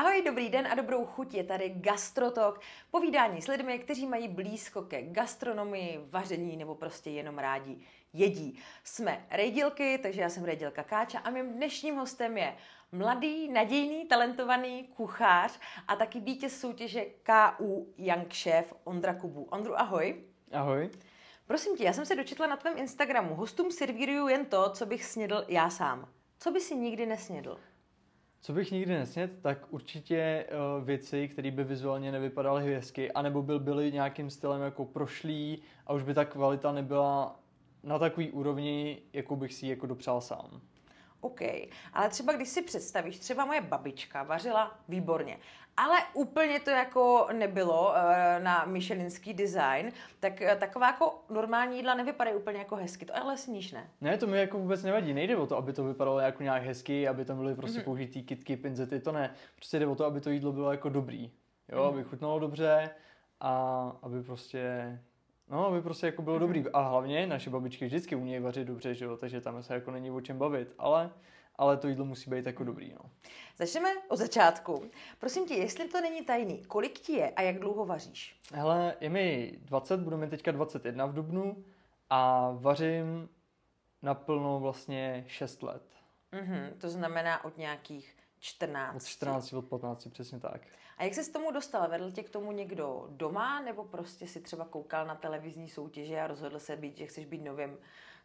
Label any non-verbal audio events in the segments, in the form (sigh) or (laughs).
Ahoj, dobrý den a dobrou chuť, je tady Gastrotok, povídání s lidmi, kteří mají blízko ke gastronomii, vaření nebo prostě jenom rádi jedí. Jsme rejdilky, takže já jsem rejdilka Káča a mým dnešním hostem je mladý, nadějný, talentovaný kuchař a taky vítěz soutěže KU Young Chef Ondra Kubu. Ondru, ahoj. Ahoj. Prosím tě, já jsem se dočetla na tvém Instagramu. Hostům servíruju jen to, co bych snědl já sám. Co by si nikdy nesnědl? Co bych nikdy nesnědl, tak určitě uh, věci, které by vizuálně nevypadaly hezky, anebo by byly nějakým stylem jako prošlý a už by ta kvalita nebyla na takový úrovni, jakou bych si ji jako dopřál sám. OK, ale třeba když si představíš, třeba moje babička vařila výborně, ale úplně to jako nebylo uh, na Michelinský design, tak uh, taková jako normální jídla nevypadají úplně jako hezky, to ale sníš, ne? Ne, to mi jako vůbec nevadí, nejde o to, aby to vypadalo jako nějak hezky, aby tam byly prostě mm-hmm. použitý kitky, pinzety, to ne, prostě jde o to, aby to jídlo bylo jako dobrý, jo, mm-hmm. aby chutnalo dobře a aby prostě No, aby prostě jako bylo dobrý. A hlavně naše babičky vždycky umějí vařit dobře, že jo? takže tam se jako není o čem bavit. Ale, ale to jídlo musí být jako dobrý. No. Začneme od začátku. Prosím tě, jestli to není tajný, kolik ti je a jak dlouho vaříš? Hele, je mi 20, budu mít teďka 21 v Dubnu a vařím naplno vlastně 6 let. Mm-hmm, to znamená od nějakých 14. Od 14, od 15, přesně tak. A jak se s tomu dostal? Vedl tě k tomu někdo doma, nebo prostě si třeba koukal na televizní soutěže a rozhodl se být, že chceš být novým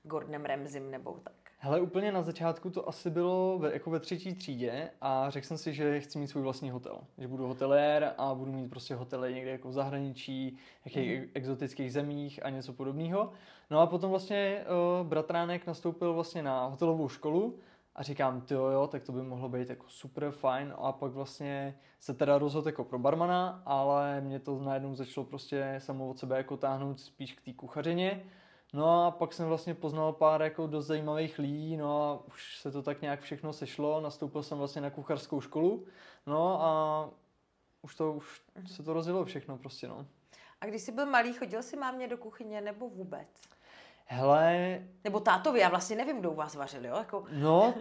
Gordonem Remzim nebo tak? Hele, úplně na začátku to asi bylo ve, jako ve třetí třídě a řekl jsem si, že chci mít svůj vlastní hotel. Že budu hotelier a budu mít prostě hotely někde jako v zahraničí, jakých mm. exotických zemích a něco podobného. No a potom vlastně uh, bratránek nastoupil vlastně na hotelovou školu a říkám, ty jo, tak to by mohlo být jako super fajn a pak vlastně se teda rozhodl jako pro barmana, ale mě to najednou začalo prostě samo od sebe jako táhnout spíš k té kuchařině. No a pak jsem vlastně poznal pár jako dost zajímavých lidí, no a už se to tak nějak všechno sešlo, nastoupil jsem vlastně na kuchařskou školu, no a už to, už se to rozjelo všechno prostě, no. A když jsi byl malý, chodil jsi mámě do kuchyně nebo vůbec? Hele... Nebo tátovi, já vlastně nevím, kdo u vás vařil, jo? Jako... No,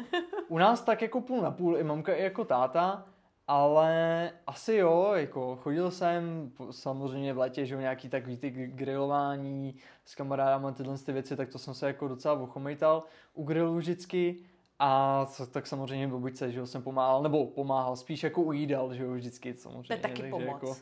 u nás tak jako půl na půl, i mamka, i jako táta, ale asi jo, jako chodil jsem samozřejmě v letě, že jo, nějaký takový ty grilování s kamarádama, tyhle ty věci, tak to jsem se jako docela ochomejtal u grilu vždycky. A tak samozřejmě babičce, že jo, jsem pomáhal, nebo pomáhal, spíš jako ujídal, že jo, vždycky samozřejmě. To je taky takže pomoc. Jako,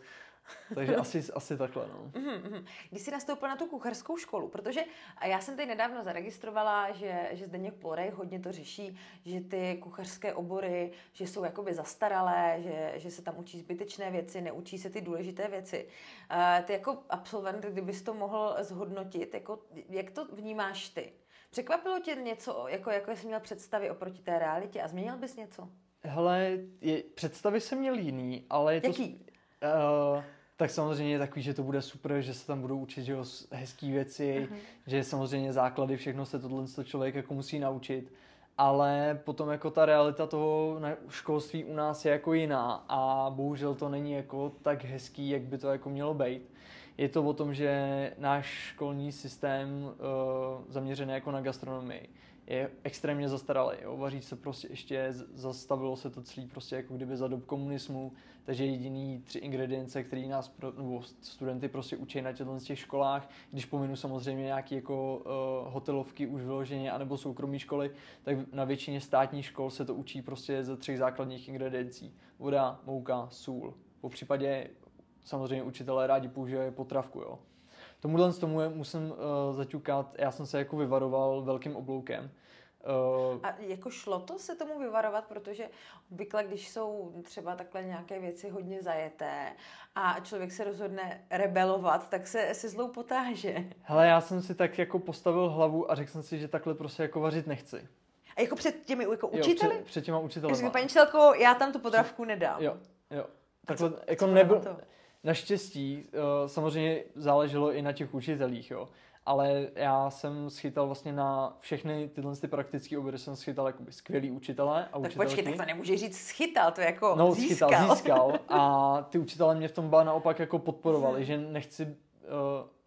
takže asi, asi takhle, no. Mm-hmm. Když jsi nastoupil na tu kuchařskou školu, protože já jsem tady nedávno zaregistrovala, že, že Zdeněk Plorej hodně to řeší, že ty kuchařské obory, že jsou jakoby zastaralé, že, že se tam učí zbytečné věci, neučí se ty důležité věci. Uh, ty jako absolvent, kdybys to mohl zhodnotit, jako, jak to vnímáš ty? Překvapilo tě něco, jako, jako jsi měl představy oproti té realitě a změnil bys něco? Hele, je, představy jsem měl jiný, ale je to... Uh, tak samozřejmě je takový, že to bude super, že se tam budou učit že jo, hezký věci, uh-huh. že samozřejmě základy, všechno se tohle člověk jako musí naučit. Ale potom jako ta realita toho školství u nás je jako jiná a bohužel to není jako tak hezký, jak by to jako mělo být. Je to o tom, že náš školní systém uh, zaměřený jako na gastronomii je extrémně zastaralý. Jo. Vaří se prostě ještě, zastavilo se to celý prostě jako kdyby za dob komunismu, takže jediný tři ingredience, které nás pro, nebo studenty prostě učí na těch školách, když pominu samozřejmě nějaké jako uh, hotelovky už vyloženě, anebo soukromé školy, tak na většině státních škol se to učí prostě ze třech základních ingrediencí. Voda, mouka, sůl. Po případě samozřejmě učitelé rádi používají potravku, jo. Tomuhle z tomu musím uh, zaťukat, já jsem se jako vyvaroval velkým obloukem. Uh, a jako šlo to se tomu vyvarovat, protože obvykle, když jsou třeba takhle nějaké věci hodně zajeté a člověk se rozhodne rebelovat, tak se, se zlou potáže. Hele, já jsem si tak jako postavil hlavu a řekl jsem si, že takhle prostě jako vařit nechci. A jako před těmi jako učiteli? Jo, před, před těma učiteli. Paní Čelko, já tam tu podravku nedám. Jo, jo. Takhle, co, jako nebyl, Naštěstí eh, samozřejmě záleželo i na těch učitelích, jo. Ale já jsem schytal vlastně na všechny tyhle ty praktické obory jsem schytal jakoby skvělý učitelé a Tak počkej, tak to nemůže říct schytal, to jako no, získal. Schytal, získal (laughs) a ty učitelé mě v tom ba naopak jako podporovali, hmm. že nechci, uh,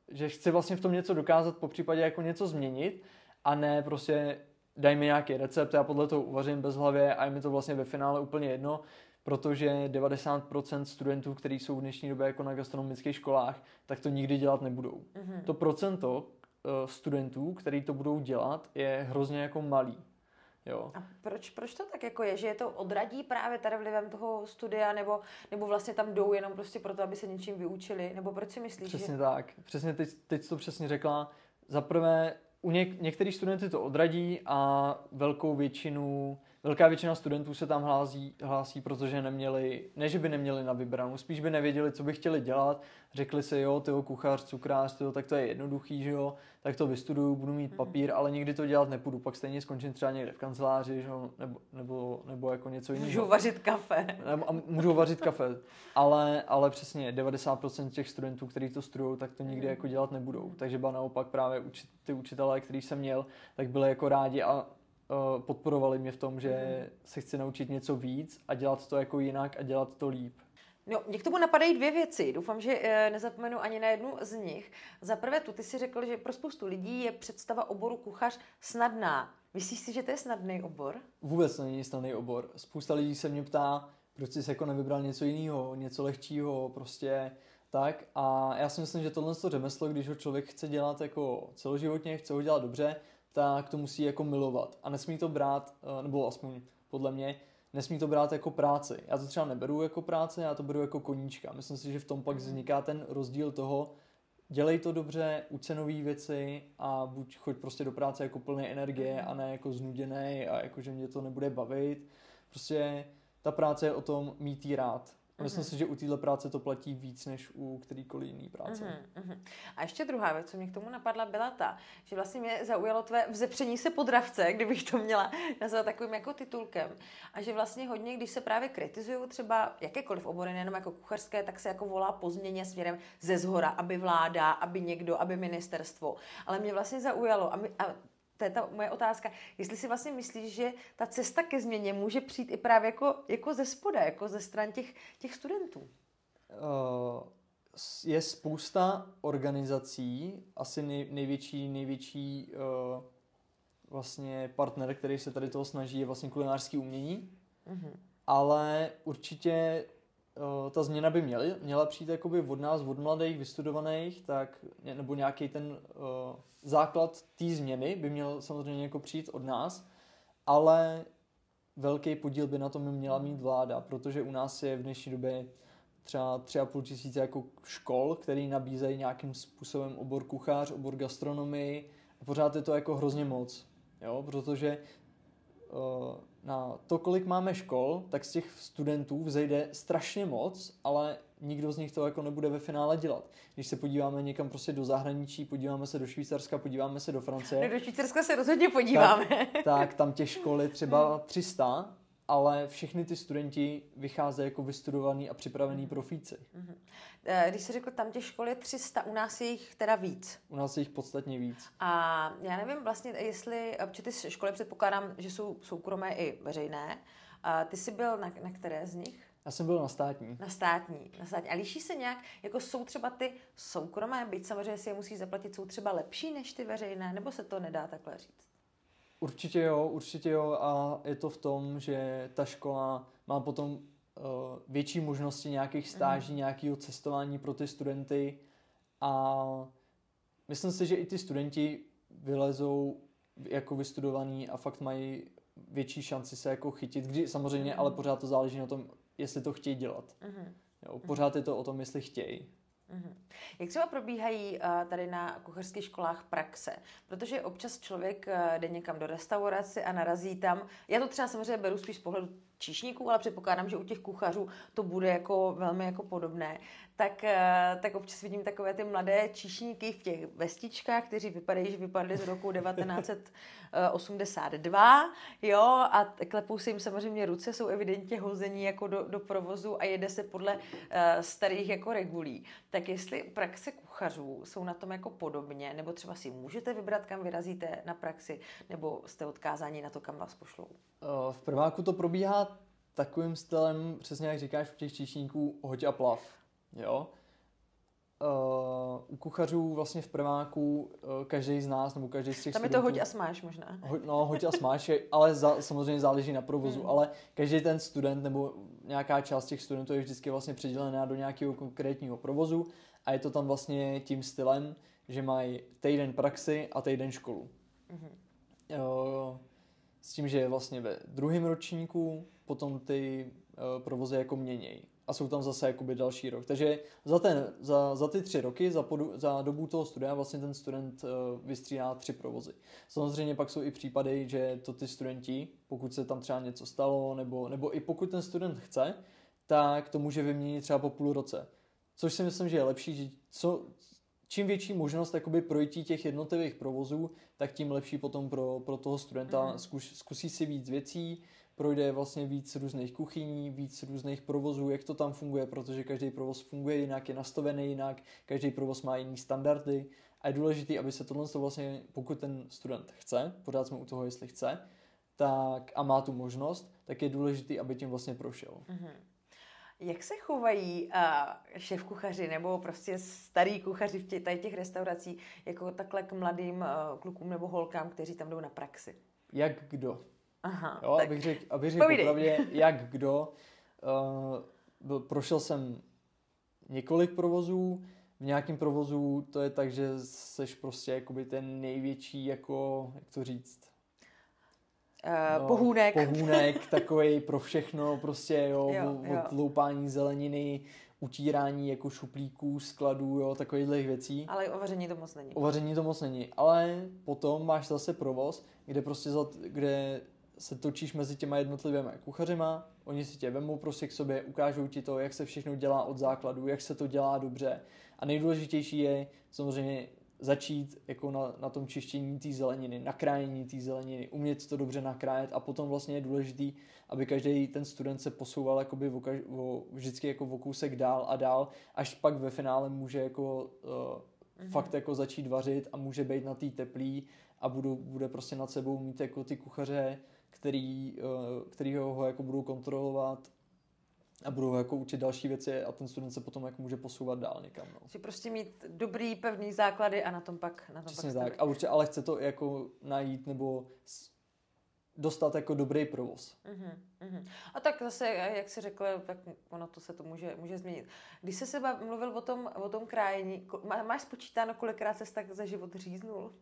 že chci vlastně v tom něco dokázat, po případě jako něco změnit a ne prostě daj mi nějaký recept, já podle toho uvařím bez hlavě a je mi to vlastně ve finále úplně jedno, protože 90% studentů, kteří jsou v dnešní době jako na gastronomických školách, tak to nikdy dělat nebudou. Mm-hmm. To procento uh, studentů, který to budou dělat, je hrozně jako malý. Jo. A proč, proč to tak jako je? Že je to odradí právě tady vlivem toho studia, nebo, nebo vlastně tam jdou jenom prostě proto, aby se něčím vyučili? Nebo proč si myslíš? Přesně že... tak. Přesně teď, teď to přesně řekla. Za prvé, u něk- některých studenty to odradí a velkou většinu Velká většina studentů se tam hlásí, hlásí, protože neměli, ne že by neměli na vybranou, spíš by nevěděli, co by chtěli dělat. Řekli si, jo, tyho kuchař, cukrář, tyho, tak to je jednoduchý, že jo, tak to vystuduju, budu mít mhm. papír, ale nikdy to dělat nepůjdu, pak stejně skončím třeba někde v kanceláři, že jo, nebo, nebo, nebo jako něco jiného. Můžu vařit kafe. Nebo, a můžu vařit kafe, ale, ale přesně 90% těch studentů, kteří to studují, tak to nikdy mhm. jako dělat nebudou. Takže ba naopak právě učit, ty učitelé, který jsem měl, tak byli jako rádi a uh, podporovali mě v tom, že mm. se chci naučit něco víc a dělat to jako jinak a dělat to líp. No, mě k tomu napadají dvě věci. Doufám, že e, nezapomenu ani na jednu z nich. Za prvé, tu ty si řekl, že pro spoustu lidí je představa oboru kuchař snadná. Myslíš si, že to je snadný obor? Vůbec není snadný obor. Spousta lidí se mě ptá, proč jsi jako nevybral něco jiného, něco lehčího, prostě tak. A já si myslím, že tohle to řemeslo, když ho člověk chce dělat jako celoživotně, chce ho dělat dobře, tak to musí jako milovat. A nesmí to brát, eh, nebo aspoň podle mě, nesmí to brát jako práci. Já to třeba neberu jako práce, já to beru jako koníčka. Myslím si, že v tom pak mhm. vzniká ten rozdíl toho, dělej to dobře, uč se nový věci a buď choď prostě do práce jako plný energie mhm. a ne jako znuděný a jako, že mě to nebude bavit. Prostě ta práce je o tom mít jí rád. Mm-hmm. Myslím si, že u téhle práce to platí víc než u kterýkoliv jiný práce. Mm-hmm. A ještě druhá věc, co mě k tomu napadla, byla ta, že vlastně mě zaujalo tvé vzepření se podravce, kdybych to měla nazvat takovým jako titulkem. A že vlastně hodně, když se právě kritizují třeba jakékoliv obory, nejenom jako kuchařské, tak se jako volá po změně směrem ze zhora, aby vláda, aby někdo, aby ministerstvo. Ale mě vlastně zaujalo a, my, a to je ta moje otázka, jestli si vlastně myslíš, že ta cesta ke změně může přijít i právě jako, jako ze spoda, jako ze stran těch, těch studentů? Uh, je spousta organizací, asi nej, největší, největší uh, vlastně partner, který se tady toho snaží, je vlastně kulinářský umění, uh-huh. ale určitě ta změna by měla, měla přijít jakoby od nás, od mladých, vystudovaných, tak, nebo nějaký ten uh, základ té změny by měl samozřejmě jako přijít od nás, ale velký podíl by na tom měla mít vláda, protože u nás je v dnešní době třeba tři a půl tisíce jako škol, který nabízejí nějakým způsobem obor kuchař, obor gastronomii a pořád je to jako hrozně moc, jo, protože uh, na to, kolik máme škol, tak z těch studentů vzejde strašně moc, ale nikdo z nich to jako nebude ve finále dělat. Když se podíváme někam prostě do zahraničí, podíváme se do Švýcarska, podíváme se do Francie. No do Švýcarska se rozhodně podíváme. Tak, tak tam těch škol je třeba 300, ale všechny ty studenti vycházejí jako vystudovaný a připravený profíci. Mhm. Když jsi řekl, tam těch škol je 300, u nás je jich teda víc. U nás je jich podstatně víc. A já nevím vlastně, jestli, protože ty školy předpokládám, že jsou soukromé i veřejné. A ty jsi byl na, na které z nich? Já jsem byl na státní. Na státní, na státní. A liší se nějak, jako jsou třeba ty soukromé, byť samozřejmě si je musí zaplatit, jsou třeba lepší než ty veřejné, nebo se to nedá takhle říct? Určitě jo, určitě jo a je to v tom, že ta škola má potom uh, větší možnosti nějakých stáží, mm. nějakého cestování pro ty studenty a myslím si, že i ty studenti vylezou jako vystudovaný a fakt mají větší šanci se jako chytit, kdy samozřejmě, mm. ale pořád to záleží na tom, jestli to chtějí dělat. Mm. Jo, pořád je to o tom, jestli chtějí. Mm-hmm. Jak třeba probíhají uh, tady na kuchařských školách praxe? Protože občas člověk uh, jde někam do restaurace a narazí tam. Já to třeba samozřejmě beru spíš z pohledu číšníků, ale předpokládám, že u těch kuchařů to bude jako velmi jako podobné. Tak, uh, tak občas vidím takové ty mladé číšníky v těch vestičkách, kteří vypadají, že vypadly z roku 1982, jo, a klepou se jim samozřejmě ruce, jsou evidentně hození jako do, do provozu a jede se podle uh, starých jako regulí. Tak jestli praxe kuchařů jsou na tom jako podobně, nebo třeba si můžete vybrat, kam vyrazíte na praxi, nebo jste odkázáni na to, kam vás pošlou? V prváku to probíhá takovým stylem, přesně jak říkáš u těch číšníků, hoď a plav. Jo? Uh, u kuchařů vlastně v prváku uh, každý z nás, nebo každý z těch Tam studentů, je to hoď a smáš možná. Ho, no, hoď a smáš, je, ale za, samozřejmě záleží na provozu, hmm. ale každý ten student nebo nějaká část těch studentů je vždycky vlastně předělená do nějakého konkrétního provozu a je to tam vlastně tím stylem, že mají týden praxi a týden školu. Hmm. Uh, s tím, že je vlastně ve druhém ročníku potom ty uh, provozy jako měnějí a jsou tam zase jakoby další rok. Takže za, ten, za, za ty tři roky, za, podu, za dobu toho studia, vlastně ten student uh, vystřídá tři provozy. Samozřejmě pak jsou i případy, že to ty studenti, pokud se tam třeba něco stalo, nebo, nebo i pokud ten student chce, tak to může vyměnit třeba po půl roce. Což si myslím, že je lepší, že co, čím větší možnost jakoby projití těch jednotlivých provozů, tak tím lepší potom pro, pro toho studenta. Mm. Zkus, zkusí si víc věcí, projde vlastně víc různých kuchyní, víc různých provozů, jak to tam funguje, protože každý provoz funguje jinak, je nastavený jinak, každý provoz má jiný standardy a je důležité, aby se tohle vlastně, pokud ten student chce, pořád jsme u toho, jestli chce, tak a má tu možnost, tak je důležité, aby tím vlastně prošel. Mm-hmm. Jak se chovají uh, šéf kuchaři nebo prostě starý kuchaři v tě, tady těch restauracích jako takhle k mladým uh, klukům nebo holkám, kteří tam jdou na praxi? Jak kdo? Aha, jo, tak abych řekl, abych řekl popravdě, jak kdo. Uh, byl, prošel jsem několik provozů, v nějakém provozu to je tak, že seš prostě jakoby ten největší, jako, jak to říct, Uh, no, pohůnek. Pohůnek, (laughs) takový pro všechno, prostě jo, jo, jo. od loupání zeleniny, utírání jako šuplíků, skladů, jo, takovýchhle věcí. Ale o vaření to moc není. O vaření to moc není, ale potom máš zase provoz, kde prostě, za, kde se točíš mezi těma jednotlivými kuchařima, oni si tě vemou prostě k sobě, ukážou ti to, jak se všechno dělá od základu, jak se to dělá dobře. A nejdůležitější je samozřejmě začít jako na, na tom čištění té zeleniny, nakrájení té zeleniny, umět to dobře nakrájet a potom vlastně je důležitý, aby každý ten student se posouval jakoby o, o, vždycky jako o kousek dál a dál, až pak ve finále může jako uh, mm-hmm. fakt jako začít vařit a může být na té teplý a budu, bude prostě nad sebou mít jako ty kuchaře který, eh, který ho jako budou kontrolovat a budou jako učit další věci a ten student se potom jako může posouvat dál někam. No. Či prostě mít dobrý, pevný základy a na tom pak na tom Přesně pak tak. A určitě, ale chce to jako najít nebo dostat jako dobrý provoz. Uh-huh, uh-huh. A tak zase, jak jsi řekl, tak ono to se to může, může změnit. Když jsi se mluvil o tom, o tom krájení, máš spočítáno, kolikrát jsi tak za život říznul?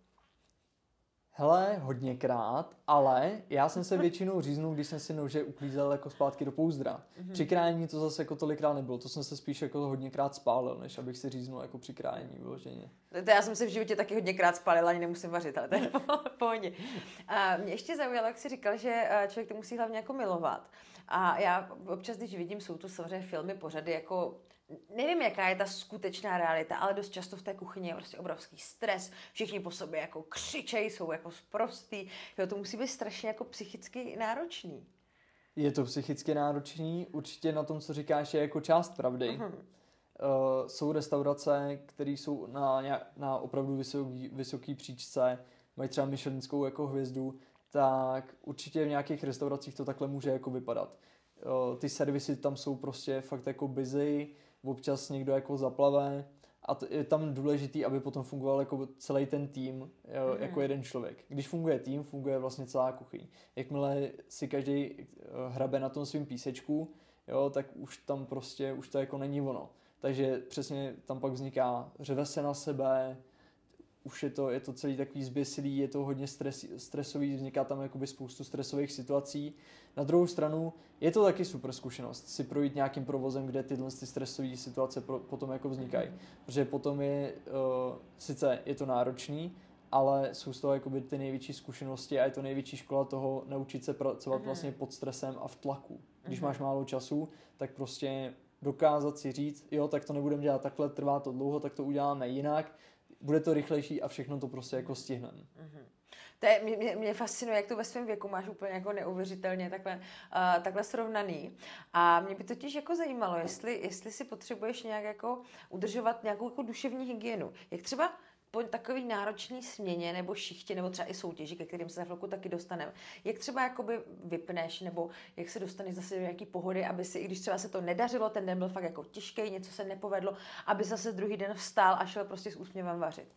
Hele, hodněkrát, ale já jsem se většinou říznul, když jsem si nože uklízel jako zpátky do pouzdra. Mm-hmm. Při krájení to zase jako tolikrát nebylo, to jsem se spíš jako hodněkrát spálil, než abych si říznul jako při krájení vyloženě. To já jsem se v životě taky hodněkrát spálil, ani nemusím vařit, ale to je (laughs) pohodě. A mě ještě zaujalo, jak jsi říkal, že eh, člověk to musí hlavně jako milovat. A já občas, když vidím, jsou to samozřejmě filmy, pořady jako nevím, jaká je ta skutečná realita, ale dost často v té kuchyni je prostě obrovský stres, všichni po sobě jako křičejí, jsou jako sprostý, jo, to musí být strašně jako psychicky náročný. Je to psychicky náročný, určitě na tom, co říkáš, je jako část pravdy. Uh-huh. Uh, jsou restaurace, které jsou na, na opravdu vysoký, vysoký příčce, mají třeba Michelinskou jako hvězdu, tak určitě v nějakých restauracích to takhle může jako vypadat. Uh, ty servisy tam jsou prostě fakt jako busy, občas někdo jako zaplave a t- je tam důležitý, aby potom fungoval jako celý ten tým jo, mm-hmm. jako jeden člověk. Když funguje tým, funguje vlastně celá kuchyň. Jakmile si každý eh, hrabe na tom svým písečku, jo, tak už tam prostě, už to jako není ono. Takže přesně tam pak vzniká, řeve se na sebe, už je to, je to celý takový zběsilý, je to hodně stres, stresový, vzniká tam jakoby spoustu stresových situací. Na druhou stranu je to taky super zkušenost si projít nějakým provozem, kde tyhle ty stresové situace pro, potom jako vznikají. Protože potom je, uh, sice je to náročný, ale jsou z toho jakoby ty největší zkušenosti a je to největší škola toho naučit se pracovat mm-hmm. vlastně pod stresem a v tlaku. Když mm-hmm. máš málo času, tak prostě dokázat si říct, jo, tak to nebudeme dělat takhle, trvá to dlouho, tak to uděláme jinak, bude to rychlejší a všechno to prostě jako stihneme. Mm-hmm. To je, mě, mě fascinuje, jak to ve svém věku máš úplně jako neuvěřitelně takhle, uh, takhle srovnaný. A mě by totiž jako zajímalo, jestli, jestli si potřebuješ nějak jako udržovat nějakou jako duševní hygienu. Jak třeba po takový náročný směně nebo šichtě nebo třeba i soutěži, ke kterým se za chvilku taky dostaneme, jak třeba jakoby vypneš nebo jak se dostaneš zase do nějaký pohody, aby si, i když třeba se to nedařilo, ten den byl fakt jako těžký, něco se nepovedlo, aby zase druhý den vstál a šel prostě s úsměvem vařit.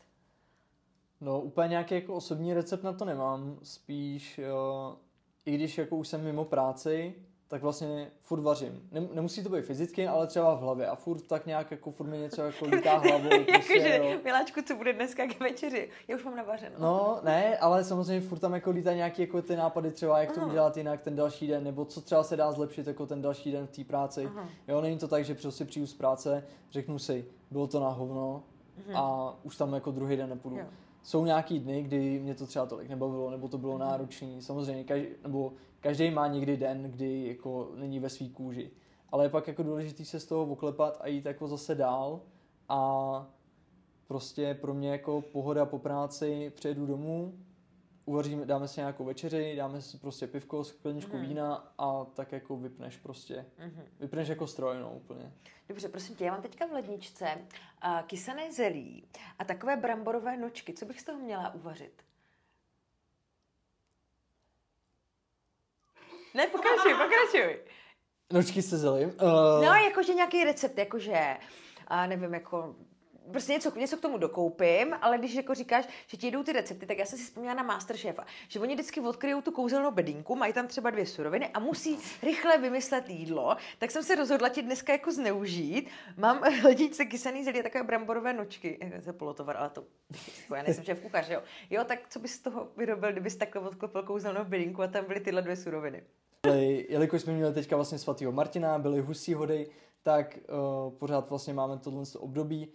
No úplně nějaký jako osobní recept na to nemám, spíš jo, i když jako už jsem mimo práci, tak vlastně furt vařím. Nemusí to být fyzicky, ale třeba v hlavě. A furt tak nějak jako furt mi něco jako lítá (laughs) hlavou. Prostě, Jakože, miláčku, co bude dneska k večeři? Já už mám navařeno. No, ne, ale samozřejmě furt tam jako lítá nějaký jako ty nápady třeba, jak to udělat jinak ten další den, nebo co třeba se dá zlepšit jako ten další den v té práci. Uh-huh. Jo, není to tak, že prostě přijdu z práce, řeknu si, bylo to na hovno uh-huh. a už tam jako druhý den nepůjdu. Jo jsou nějaký dny, kdy mě to třeba tolik nebavilo, nebo to bylo mhm. náročné. Samozřejmě, každý, nebo každý má někdy den, kdy jako není ve svý kůži. Ale je pak jako důležité se z toho oklepat a jít jako zase dál a prostě pro mě jako pohoda po práci, přijedu domů, uvaříme, dáme si nějakou večeři, dáme si prostě pivko, skleničku mm. vína a tak jako vypneš prostě. Mm-hmm. Vypneš jako stroj, no úplně. Dobře, prosím tě, já mám teďka v ledničce uh, kysané zelí a takové bramborové nočky. Co bych z toho měla uvařit? Ne, pokračuj, pokračuj. Nočky se zelím? Uh... No, jakože nějaký recept, jakože, a nevím, jako prostě něco, něco k tomu dokoupím, ale když jako říkáš, že ti jdou ty recepty, tak já jsem si vzpomněla na Masterchefa, že oni vždycky odkryjou tu kouzelnou bedínku, mají tam třeba dvě suroviny a musí rychle vymyslet jídlo, tak jsem se rozhodla ti dneska jako zneužít. Mám (laughs) ledničce kysaný zelí a takové bramborové nočky, to je polotovar, ale to, já nejsem šéf kuchař, jo. Jo, tak co bys z toho vyrobil, kdybys takhle odklopil kouzelnou bedínku a tam byly tyhle dvě suroviny? Jelikož jsme měli teďka vlastně svatého Martina, byly husí hody, tak uh, pořád vlastně máme tohle období,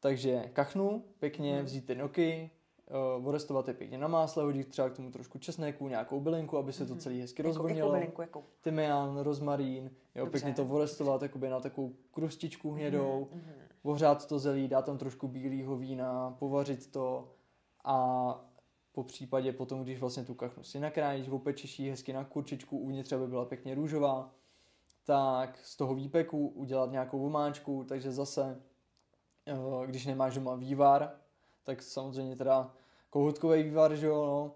takže kachnu, pěkně hmm. vzít ty noky, uh, orestovat je pěkně na másle, hodit třeba k tomu trošku česneku, nějakou bylinku, aby se to celý hezky jako, rozvonilo. Jako jako? Tymián, rozmarín, jo, Dobře. pěkně to orestovat jakoby na takovou krustičku hnědou, hmm. ohřát to zelí, dát tam trošku bílého vína, povařit to a po případě potom, když vlastně tu kachnu si nakrájíš, opečeš ji hezky na kurčičku, uvnitř aby byla pěkně růžová, tak z toho výpeku udělat nějakou vomáčku, takže zase Eh, když nemáš doma vývar, tak samozřejmě teda kohoutkový vývar, že jo, no,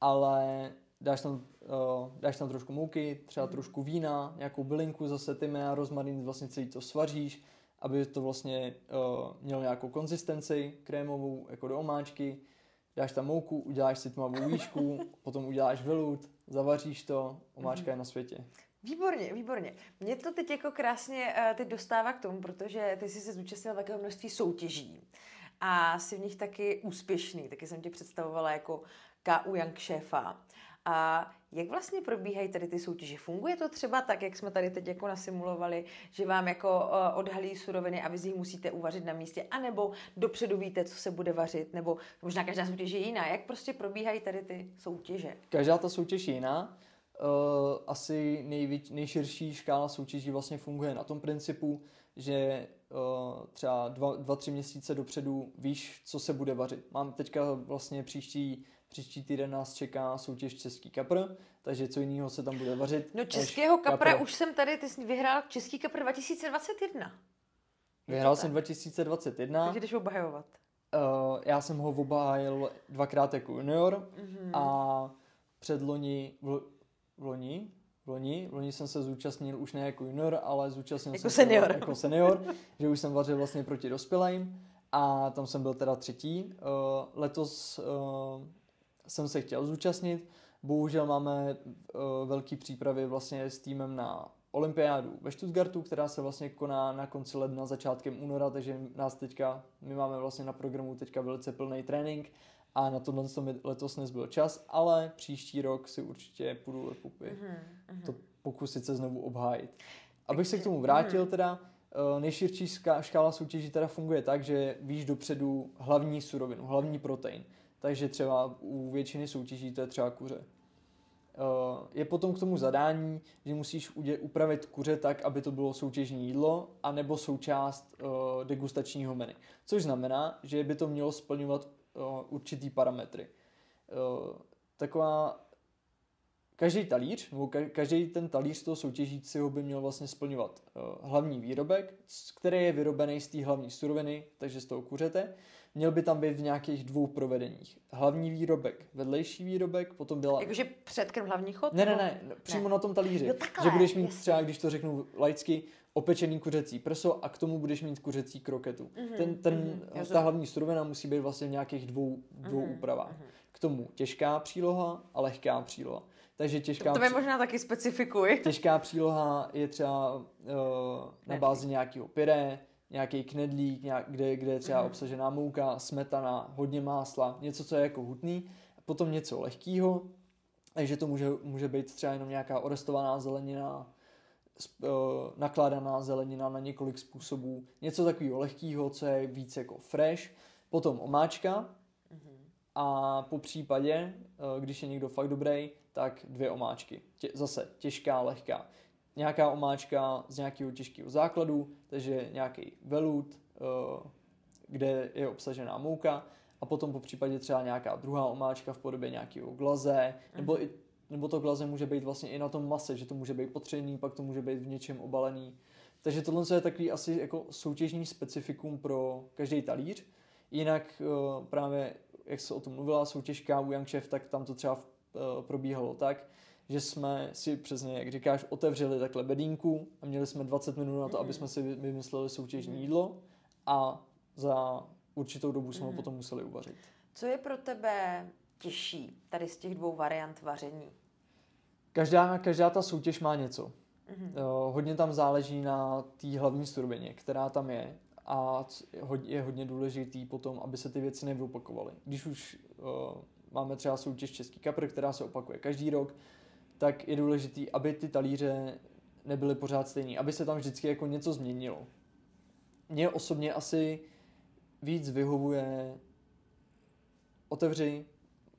ale dáš tam, uh, dáš tam trošku mouky, třeba trošku vína, nějakou bylinku, zase tymia, rozmarín, vlastně celý to svaříš, aby to vlastně uh, mělo nějakou konzistenci krémovou, jako do omáčky, dáš tam mouku, uděláš si tmavou výšku, potom uděláš velut, zavaříš to, omáčka je na světě. Výborně, výborně. Mě to teď jako krásně uh, teď dostává k tomu, protože ty jsi se zúčastnil takého množství soutěží a jsi v nich taky úspěšný, taky jsem tě představovala jako KU Young šéfa. A jak vlastně probíhají tady ty soutěže? Funguje to třeba tak, jak jsme tady teď jako nasimulovali, že vám jako uh, odhalí suroviny a vy nich musíte uvařit na místě, anebo dopředu víte, co se bude vařit, nebo možná každá soutěž je jiná. Jak prostě probíhají tady ty soutěže? Každá ta soutěž je jiná. Uh, asi nejvíc, nejširší škála soutěží vlastně funguje na tom principu, že uh, třeba dva, dva, tři měsíce dopředu víš, co se bude vařit. Mám teďka vlastně příští, příští týden nás čeká soutěž Český kapr, takže co jiného se tam bude vařit. No českého kapra kapr. už jsem tady, ty jsi vyhrál Český kapr 2021. Vyhrál jsem 2021. Takže jdeš obhajovat. Uh, já jsem ho obhájil dvakrát jako junior mm-hmm. a předloni, v loni, v loni, v loni jsem se zúčastnil už ne jako junior, ale zúčastnil jako jsem senior. se jako senior, (laughs) že už jsem vařil vlastně proti dospělým a tam jsem byl teda třetí. Uh, letos uh, jsem se chtěl zúčastnit, bohužel máme uh, velký přípravy vlastně s týmem na olympiádu ve Stuttgartu, která se vlastně koná na konci ledna, začátkem února, takže nás teďka, my máme vlastně na programu teďka velice plný trénink a na tohle to mi letos nezbyl čas, ale příští rok si určitě půjdu lepupy mm-hmm. to pokusit se znovu obhájit. Abych se k tomu vrátil mm-hmm. teda, eh, nejširší škála soutěží teda funguje tak, že víš dopředu hlavní surovinu, hlavní protein. Takže třeba u většiny soutěží to je třeba kuře. Eh, je potom k tomu zadání, že musíš upravit kuře tak, aby to bylo soutěžní jídlo, anebo součást eh, degustačního menu. Což znamená, že by to mělo splňovat určitý parametry. Taková každý talíř, nebo každý ten talíř toho soutěžícího by měl vlastně splňovat hlavní výrobek, který je vyrobený z té hlavní suroviny, takže z toho kuřete. Měl by tam být v nějakých dvou provedeních. Hlavní výrobek, vedlejší výrobek, potom byla... Jakože předkrm hlavní chod? Ne, ne, ne, přímo ne. na tom talíři. Jo, takhle, že budeš mít jasně. třeba, když to řeknu laicky, opečený kuřecí prso a k tomu budeš mít kuřecí kroketu. Mhm, ten, ten, mhm, ta hlavní surovina musí být vlastně v nějakých dvou, dvou Mhm, úpravách. mhm. K tomu těžká příloha a lehká příloha. Takže těžká, To mi při- možná taky specifikuj. těžká příloha je třeba uh, na bázi nějakého pyré, nějaký knedlík, nějak, kde, kde je třeba Mhm. obsažená mouka, smetana, hodně másla, něco, co je jako hutný, potom něco lehkého, takže to může, může být třeba jenom nějaká orestovaná zelenina, eh, nakládaná zelenina na několik způsobů, něco takového lehkého, co je víc jako fresh, potom omáčka a po případě, eh, když je někdo fakt dobrý, tak dvě omáčky. Tě, zase těžká, lehká. Nějaká omáčka z nějakého těžkého základu, takže nějaký velut, eh, kde je obsažená mouka a potom po případě třeba nějaká druhá omáčka v podobě nějakého glaze, nebo, i, nebo to glaze může být vlastně i na tom mase, že to může být potřený, pak to může být v něčem obalený. Takže tohle je takový asi jako soutěžní specifikum pro každý talíř. Jinak eh, právě, jak se o tom mluvila, soutěžka u Young Chef, tak tam to třeba eh, probíhalo tak, že jsme si přesně, jak říkáš, otevřeli takhle bedínku a měli jsme 20 minut na to, aby jsme si vy- vymysleli soutěžní jídlo a za určitou dobu jsme ho potom museli uvařit. Co je pro tebe těžší tady z těch dvou variant vaření? Každá, každá ta soutěž má něco. Mhm. Jo, hodně tam záleží na té hlavní surovině, která tam je a je hodně důležitý potom, aby se ty věci nevyopakovaly. Když už uh, máme třeba soutěž Český kapr, která se opakuje každý rok, tak je důležitý, aby ty talíře nebyly pořád stejný, aby se tam vždycky jako něco změnilo. Mně osobně asi víc vyhovuje otevři,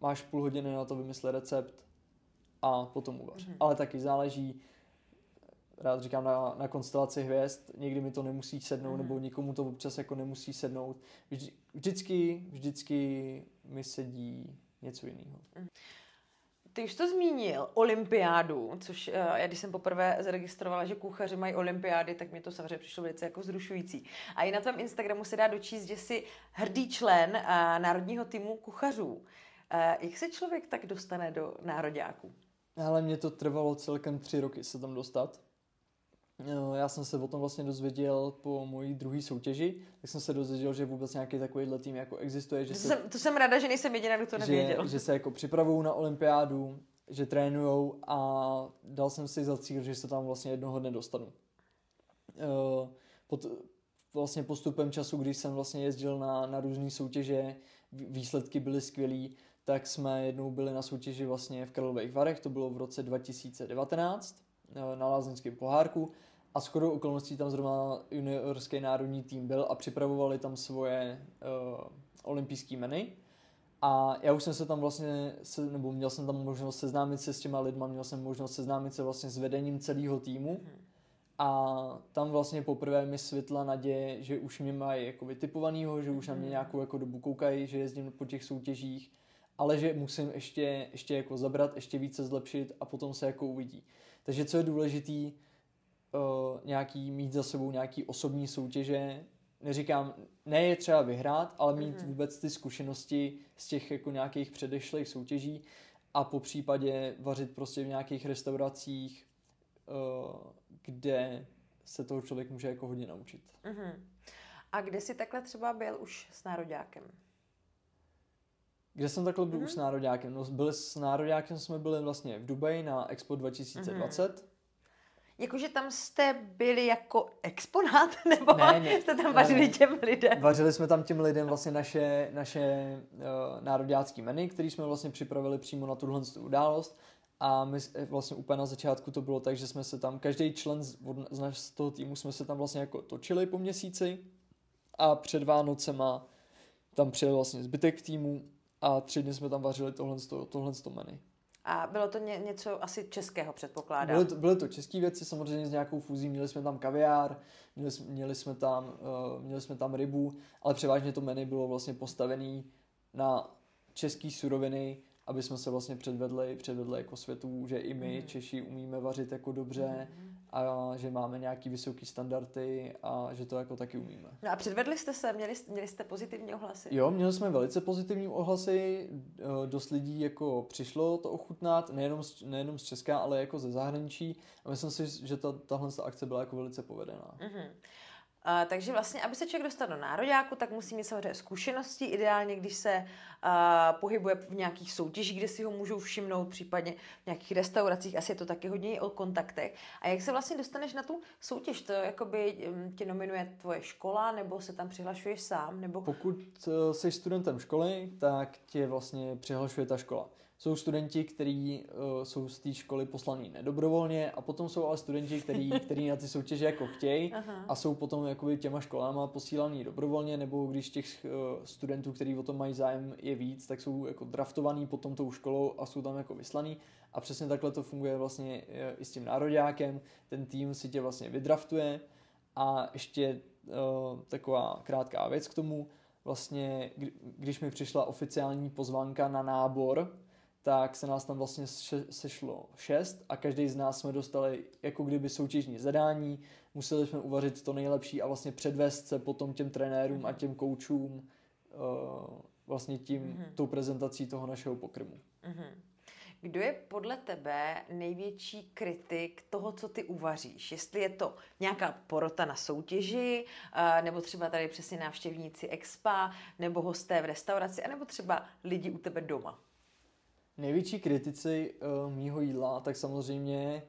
máš půl hodiny na to vymyslet recept a potom uvař. Mhm. Ale taky záleží, rád říkám na, na konstelaci hvězd, někdy mi to nemusí sednout, Mhm. nebo nikomu to občas jako nemusí sednout. Vždy, vždycky, vždycky mi sedí něco jiného. Ty už to zmínil, olympiádu, což eh, já když jsem poprvé zaregistrovala, že kuchaři mají olympiády, tak mi to samozřejmě přišlo velice jako zrušující. A i na tvém Instagramu se dá dočíst, že jsi hrdý člen eh, národního týmu kuchařů. Eh, Jak se člověk tak dostane do nároďáků? Ale mě to trvalo celkem tři roky se tam dostat. Jo, Já jsem se o tom vlastně dozvěděl po mojí druhé soutěži, tak jsem se dozvěděl, že vůbec nějaký takovýhle tým jako existuje, že To se jsem, to jsem ráda, že nejsem jediná, kdo to nevěděl. že, že se jako připravují na olympiádu, že trénujou a dal jsem si za cíl, že se tam vlastně jednoho dne dostanu. Eh, Pod, vlastně postupem času, když jsem vlastně jezdil na, na různé soutěže, vý- výsledky byly skvělý, tak jsme jednou byli na soutěži vlastně v Karlových Varech, to bylo v roce 2019 eh, na Lázeňském pohárku a shodou okolností tam zrovna juniorský národní tým byl a připravovali tam svoje uh, olympijské meny. A já už jsem se tam vlastně, se, nebo měl jsem tam možnost seznámit se s těma lidma, měl jsem možnost seznámit se vlastně s vedením celého týmu. A tam vlastně poprvé mi světla naděje, že už mě mají jako vytipovanýho, že už na mě nějakou jako dobu koukají, že jezdím po těch soutěžích, ale že musím ještě, ještě jako zabrat, ještě více zlepšit a potom se jako uvidí. Takže co je důležitý, uh, nějaký mít za sebou nějaký osobní soutěže, neříkám, ne je třeba vyhrát, ale mít Mhm. vůbec ty zkušenosti z těch jako nějakých předešlých soutěží a po případě vařit prostě v nějakých restauracích, uh, kde se toho člověk může jako hodně naučit. Mhm. A kde jsi takhle třeba byl už s nároďákem? Kde jsem takhle byl Mhm. už s nároďákem? No, byli s nároďákem jsme byli vlastně v Dubaji na Expo 2020. Jakože tam jste byli jako exponát, (laughs) nebo Ne, ne, jste tam vařili ne. těm lidem? Vařili jsme tam těm lidem vlastně naše, naše uh, nároďácký menu, který jsme vlastně připravili přímo na tuhle tu událost. A my eh, vlastně úplně na začátku to bylo tak, že jsme se tam, každý člen z, od, z, naš, z toho týmu jsme se tam vlastně jako točili po měsíci a před Vánocema tam přijel vlastně zbytek týmu a tři dny jsme tam vařili tohle, tohle menu. A bylo to ně, něco asi českého, předpokládám. Byly to, byly to české věci, samozřejmě s nějakou fúzí. Měli jsme tam kaviár, měli, jsme- měli, jsme tam, uh, měli jsme tam rybu, ale převážně to menu bylo vlastně postavené na české suroviny, aby jsme se vlastně předvedli, předvedli jako světu, že i my Mhm. Češi umíme vařit jako dobře Mhm. A že máme nějaký vysoký standardy a že to jako taky umíme. No a předvedli jste se, měli, měli jste pozitivní ohlasy? Jo, měli jsme velice pozitivní ohlasy, eh, dost lidí jako přišlo to ochutnat, nejenom z, nejenom z Česka, ale jako ze zahraničí a myslím si, že ta, tahle akce byla jako velice povedená. Mm-hmm. Uh, takže vlastně, aby se člověk dostal do nároďáku, tak musí mít samozřejmě zkušenosti, ideálně, když se uh, pohybuje v nějakých soutěžích, kde si ho můžou všimnout, případně v nějakých restauracích, asi je to taky hodně o kontaktech. A jak se vlastně dostaneš na tu soutěž? To jakoby um, tě nominuje tvoje škola, nebo se tam přihlašuješ sám? Nebo... Pokud uh, jsi studentem školy, tak tě vlastně přihlašuje ta škola jsou studenti, kteří uh, jsou z té školy poslaní nedobrovolně a potom jsou ale studenti, kteří (laughs) na ty soutěže jako chtějí a jsou potom jakoby těma školama posílaný dobrovolně, nebo když těch uh, studentů, kteří o tom mají zájem, je víc, tak jsou jako draftovaný potom tou školou a jsou tam jako vyslaný. A přesně takhle to funguje vlastně uh, i s tím nároďákem. Ten tým si tě vlastně vydraftuje a ještě uh, taková krátká věc k tomu, vlastně, když mi přišla oficiální pozvánka na nábor, tak se nás tam vlastně sešlo šest a každý z nás jsme dostali jako kdyby soutěžní zadání, museli jsme uvařit to nejlepší a vlastně předvést se potom těm trenérům a těm koučům uh, vlastně tím, mm-hmm. tou prezentací toho našeho pokrmu. Mm-hmm. Kdo je podle tebe největší kritik toho, co ty uvaříš? Jestli je to nějaká porota na soutěži, uh, nebo třeba tady přesně návštěvníci expa, nebo hosté v restauraci, anebo třeba lidi u tebe doma? Největší kritici uh, mýho jídla, tak samozřejmě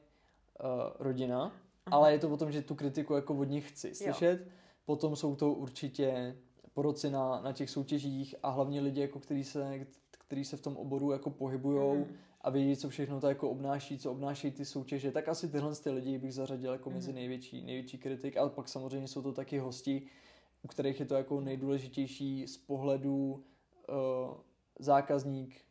uh, rodina, Aha. ale je to o tom, že tu kritiku jako od nich chci slyšet. Jo. Potom jsou to určitě poroci na, na těch soutěžích a hlavně lidi, jako který se, který se v tom oboru jako pohybujou mm. a vědí, co všechno to jako obnáší, co obnáší ty soutěže, tak asi tyhle ty lidi bych zařadil jako mm. mezi největší, největší kritik, ale pak samozřejmě jsou to taky hosti, u kterých je to jako nejdůležitější z pohledu uh, zákazník,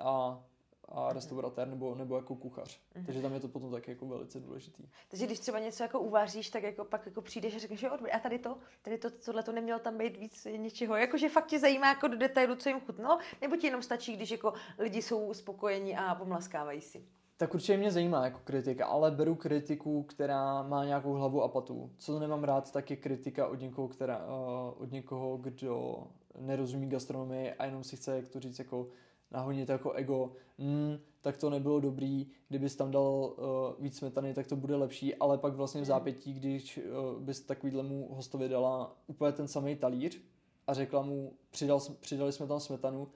a, a restauratér nebo, nebo jako kuchař. Mm-hmm. Takže tam je to potom taky jako velice důležitý. Takže když třeba něco jako uvaříš, tak jako pak jako přijdeš a řekneš, že a tady to, tady to, tohle to nemělo tam být víc něčeho. Jakože fakt tě zajímá jako do detailu, co jim chutnalo, nebo ti jenom stačí, když jako lidi jsou spokojení a pomlaskávají si. Tak určitě mě zajímá jako kritika, ale beru kritiku, která má nějakou hlavu a patu. Co nemám rád, tak je kritika od někoho, která, uh, od někoho, kdo nerozumí gastronomii a jenom si chce, jak to říct, jako nahonit jako ego, mm, tak to nebylo dobrý, kdybys tam dal uh, víc smetany, tak to bude lepší, ale pak vlastně v hmm. zápětí, když uh, bys takovýhlemu hostovi dala úplně ten samý talíř a řekla mu, přidal, přidali jsme tam smetanu,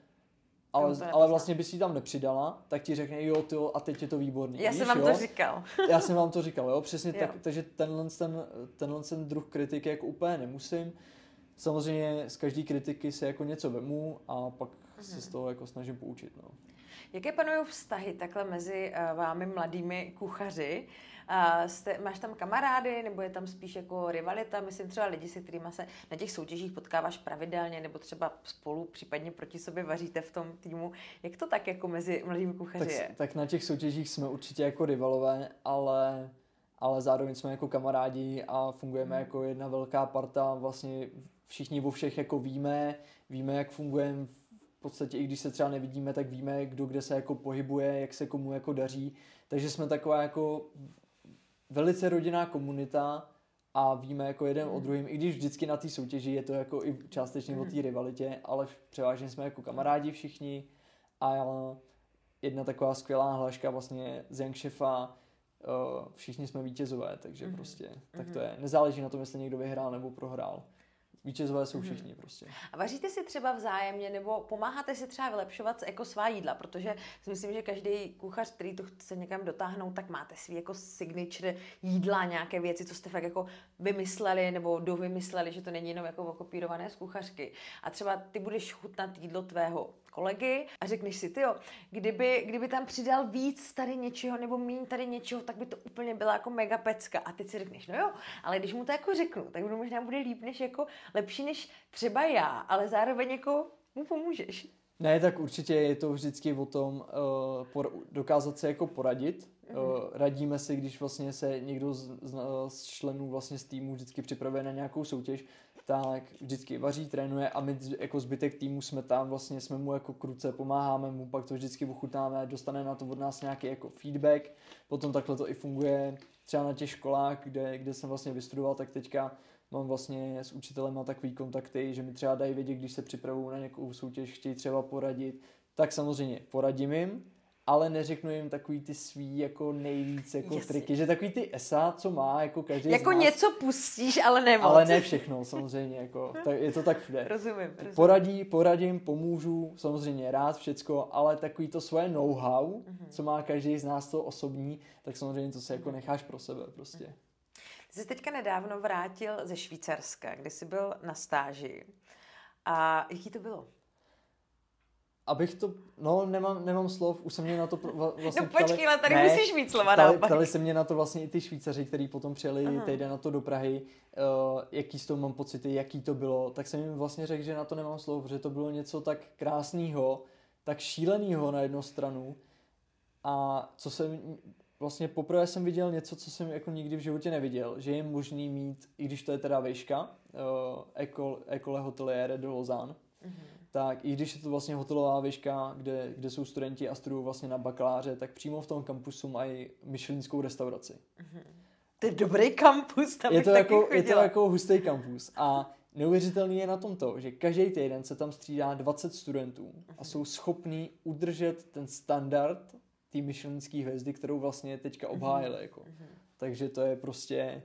ale, ale vlastně bys ji tam nepřidala, tak ti řekne, jo, ty, a teď je to výborný. Já Víš, jsem vám jo? to říkal. (laughs) Já jsem vám to říkal, jo, přesně jo. tak, takže tenhle ten, tenhle ten druh kritiky jako úplně nemusím. Samozřejmě z každé kritiky se jako něco vemu a pak se z toho jako snažím poučit. No. Jaké panují vztahy takhle mezi uh, vámi mladými kuchaři? Uh, jste, máš tam kamarády, nebo je tam spíš jako rivalita? Myslím třeba lidi, se kterými se na těch soutěžích potkáváš pravidelně, nebo třeba spolu, případně proti sobě vaříte v tom týmu. Jak to tak jako mezi mladými kuchaři tak, je? Tak na těch soutěžích jsme určitě jako rivalové, ale ale zároveň jsme jako kamarádi a fungujeme hmm. jako jedna velká parta, vlastně všichni o všech jako víme, víme, jak fungujeme podstatě i když se třeba nevidíme, tak víme, kdo kde se jako pohybuje, jak se komu jako daří. Takže jsme taková jako velice rodinná komunita a víme jako jeden mm. o druhém, i když vždycky na té soutěži je to jako i částečně mm. o té rivalitě, ale převážně jsme jako kamarádi všichni a jedna taková skvělá hlaška vlastně z Young Chefa, všichni jsme vítězové, takže mm. prostě tak to je. Nezáleží na tom, jestli někdo vyhrál nebo prohrál. Vítězové jsou mhm. všichni hmm. prostě. A vaříte si třeba vzájemně nebo pomáháte si třeba vylepšovat jako svá jídla, protože si myslím, že každý kuchař, který to chce někam dotáhnout, tak máte svý jako signature jídla, nějaké věci, co jste fakt jako vymysleli nebo dovymysleli, že to není jenom jako okopírované z kuchařky. A třeba ty budeš chutnat jídlo tvého kolegy a řekneš si, jo, kdyby, kdyby tam přidal víc tady něčeho nebo míň tady něčeho, tak by to úplně byla jako mega pecka. A teď si řekneš, no jo, ale když mu to jako řeknu, tak to možná bude líp než jako lepší než třeba já, ale zároveň jako mu pomůžeš. Ne, tak určitě je to vždycky o tom uh, por- dokázat se jako poradit. Mm-hmm. Uh, radíme si, když vlastně se někdo z, z, z členů vlastně z týmu vždycky připravuje na nějakou soutěž, tak vždycky vaří, trénuje a my jako zbytek týmu jsme tam, vlastně jsme mu jako kruce, pomáháme mu, pak to vždycky ochutnáme, dostane na to od nás nějaký jako feedback, potom takhle to i funguje třeba na těch školách, kde, kde jsem vlastně vystudoval, tak teďka mám vlastně s učitelem takový kontakty, že mi třeba dají vědět, když se připravují na nějakou soutěž, chtějí třeba poradit, tak samozřejmě poradím jim, ale neřeknu jim takový ty svý jako nejvíc jako Jasně. triky, že takový ty esa, co má jako každý Jako z nás, něco pustíš, ale ne Ale ne všechno, samozřejmě, jako, tak, je to tak všude. Rozumím, rozumím. Poradí, poradím, pomůžu, samozřejmě rád všecko, ale takový to svoje know-how, mm-hmm. co má každý z nás to osobní, tak samozřejmě to se jako necháš pro sebe prostě. Ty jsi teďka nedávno vrátil ze Švýcarska, kde jsi byl na stáži. A jaký to bylo? Abych to, no nemám, nemám slov, už se mě na to vlastně No počkej, ale tady ne, musíš mít slova ptali, ptali se mě na to vlastně i ty Švýcaři, kteří potom přijeli Aha. týden na to do Prahy, uh, jaký z toho mám pocity, jaký to bylo, tak jsem jim vlastně řekl, že na to nemám slov, protože to bylo něco tak krásného, tak šíleného na jednu stranu a co jsem, vlastně poprvé jsem viděl něco, co jsem jako nikdy v životě neviděl, že je možný mít, i když to je teda vejška, uh, Ecole, Hotelière de Lausanne, mm-hmm tak i když je to vlastně hotelová výška, kde, kde jsou studenti a studují vlastně na bakaláře, tak přímo v tom kampusu mají myšelinskou restauraci. Mm-hmm. To je dobrý kampus, tam je to, jako, je to jako hustý kampus a neuvěřitelný je na tom to, že každý týden se tam střídá 20 studentů a mhm. jsou schopní udržet ten standard té myšelinské hvězdy, kterou vlastně teďka mhm. obhájili. Jako. Mm-hmm. Takže to je prostě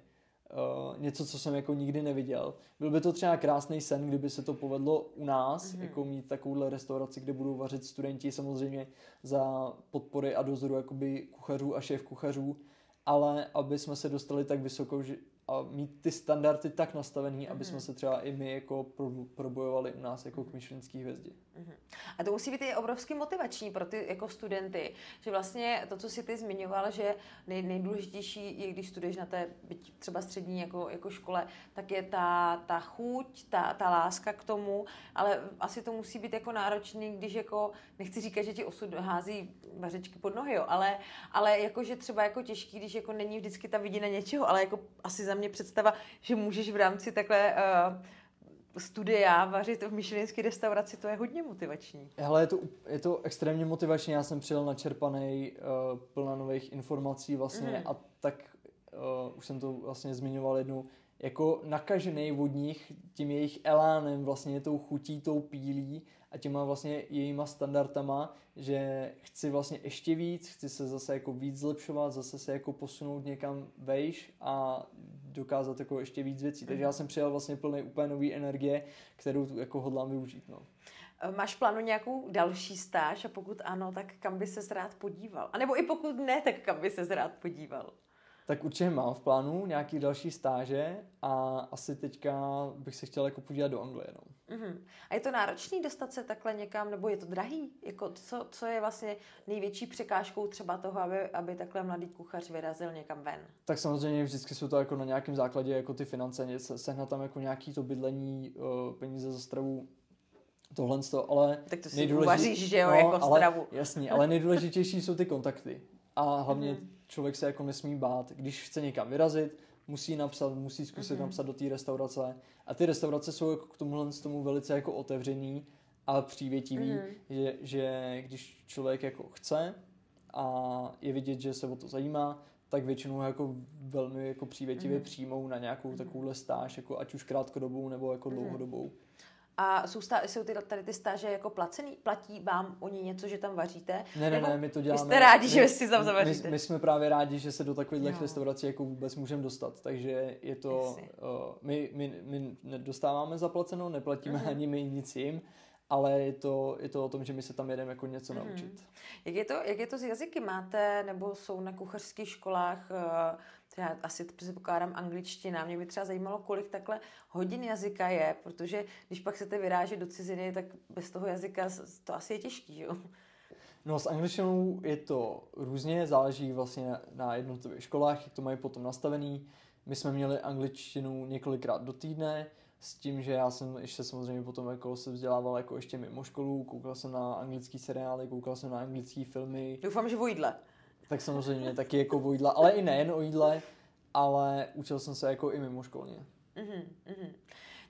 uh, něco, co jsem jako nikdy neviděl. Byl by to třeba krásný sen, kdyby se to povedlo u nás, mm-hmm. jako mít takovouhle restauraci, kde budou vařit studenti samozřejmě za podpory a dozoru jakoby kuchařů a šéf kuchařů, ale aby jsme se dostali tak vysoko, že a mít ty standardy tak nastavený, mm-hmm. aby jsme mhm. se třeba i my jako probojovali u nás jako k myšlenský hvězdě. Mm-hmm. A to musí být i obrovský motivační pro ty jako studenty, že vlastně to, co si ty zmiňoval, že nej, nejdůležitější je, když studuješ na té byť třeba střední jako, jako škole, tak je ta, ta chuť, ta, ta láska k tomu, ale asi to musí být jako náročný, když jako, nechci říkat, že ti osud hází vařečky pod nohy, jo, ale, ale jako, že třeba jako těžký, když jako není vždycky ta vidina něčeho, ale jako asi za mě představa, že můžeš v rámci takhle uh, studia vařit v myšelinské restauraci, to je hodně motivační. Hele, je to, je to extrémně motivační, já jsem přijel načerpaný, uh, plná nových informací vlastně mm. a tak uh, už jsem to vlastně zmiňoval jednou, jako nakažený od nich tím jejich elánem, vlastně tou chutí, tou pílí a těma vlastně jejíma standardama, že chci vlastně ještě víc, chci se zase jako víc zlepšovat, zase se jako posunout někam vejš a dokázat jako ještě víc věcí. Takže já jsem přijal vlastně plný úplně nový energie, kterou tu jako hodlám využít. No. E, máš plánu nějakou další stáž a pokud ano, tak kam by se rád podíval? A nebo i pokud ne, tak kam by se rád podíval? Tak určitě mám v plánu nějaký další stáže a asi teďka bych se chtěl jako podívat do Anglie. No. Uh-huh. A je to náročný dostat se takhle někam, nebo je to drahý? Jako co, co je vlastně největší překážkou třeba toho, aby, aby takhle mladý kuchař vyrazil někam ven? Tak samozřejmě vždycky jsou to jako na nějakém základě jako ty finance, sehnat tam jako nějaký to bydlení, peníze za stravu, tohle to, ale... Tak to si nejdůležitě... uvaříš, že jo, no, jako stravu. Ale, jasný, ale nejdůležitější jsou ty kontakty. A hlavně mm-hmm člověk se jako nesmí bát. Když chce někam vyrazit, musí napsat, musí zkusit mm-hmm. napsat do té restaurace. A ty restaurace jsou jako k tomuhle z tomu velice jako otevřený a přívětivý, mm-hmm. že, že když člověk jako chce a je vidět, že se o to zajímá, tak většinou jako velmi jako přívětivě mm-hmm. přijmou na nějakou mm-hmm. takovouhle stáž, jako ať už krátkodobou nebo jako mm-hmm. dlouhodobou. A jsou, stá, jsou ty, tady ty stáže jako placený? Platí vám oni něco, že tam vaříte? Ne, ne, ne, my to děláme. Jste rádi, my, že si tam zavaříte? My, my, jsme právě rádi, že se do takových restaurací jako vůbec můžeme dostat. Takže je to, uh, my, my, my nedostáváme zaplaceno, neplatíme uh-huh. ani my nic jim, ale je to, je to o tom, že my se tam jedeme jako něco uh-huh. naučit. Jak je, to, jak je to s jazyky? Máte, nebo jsou na kuchařských školách já asi předpokládám angličtina. Mě by třeba zajímalo, kolik takhle hodin jazyka je, protože když pak chcete vyrážet do ciziny, tak bez toho jazyka to asi je těžký, jo? No s angličtinou je to různě, záleží vlastně na jednotlivých školách, jak to mají potom nastavený. My jsme měli angličtinu několikrát do týdne, s tím, že já jsem ještě samozřejmě potom jako se vzdělával jako ještě mimo školu, koukal jsem na anglický seriály, koukal jsem na anglické filmy. Doufám, že o jídle tak samozřejmě taky jako o jídle, ale i nejen o jídle, ale učil jsem se jako i mimo školně. Mm-hmm, mm-hmm.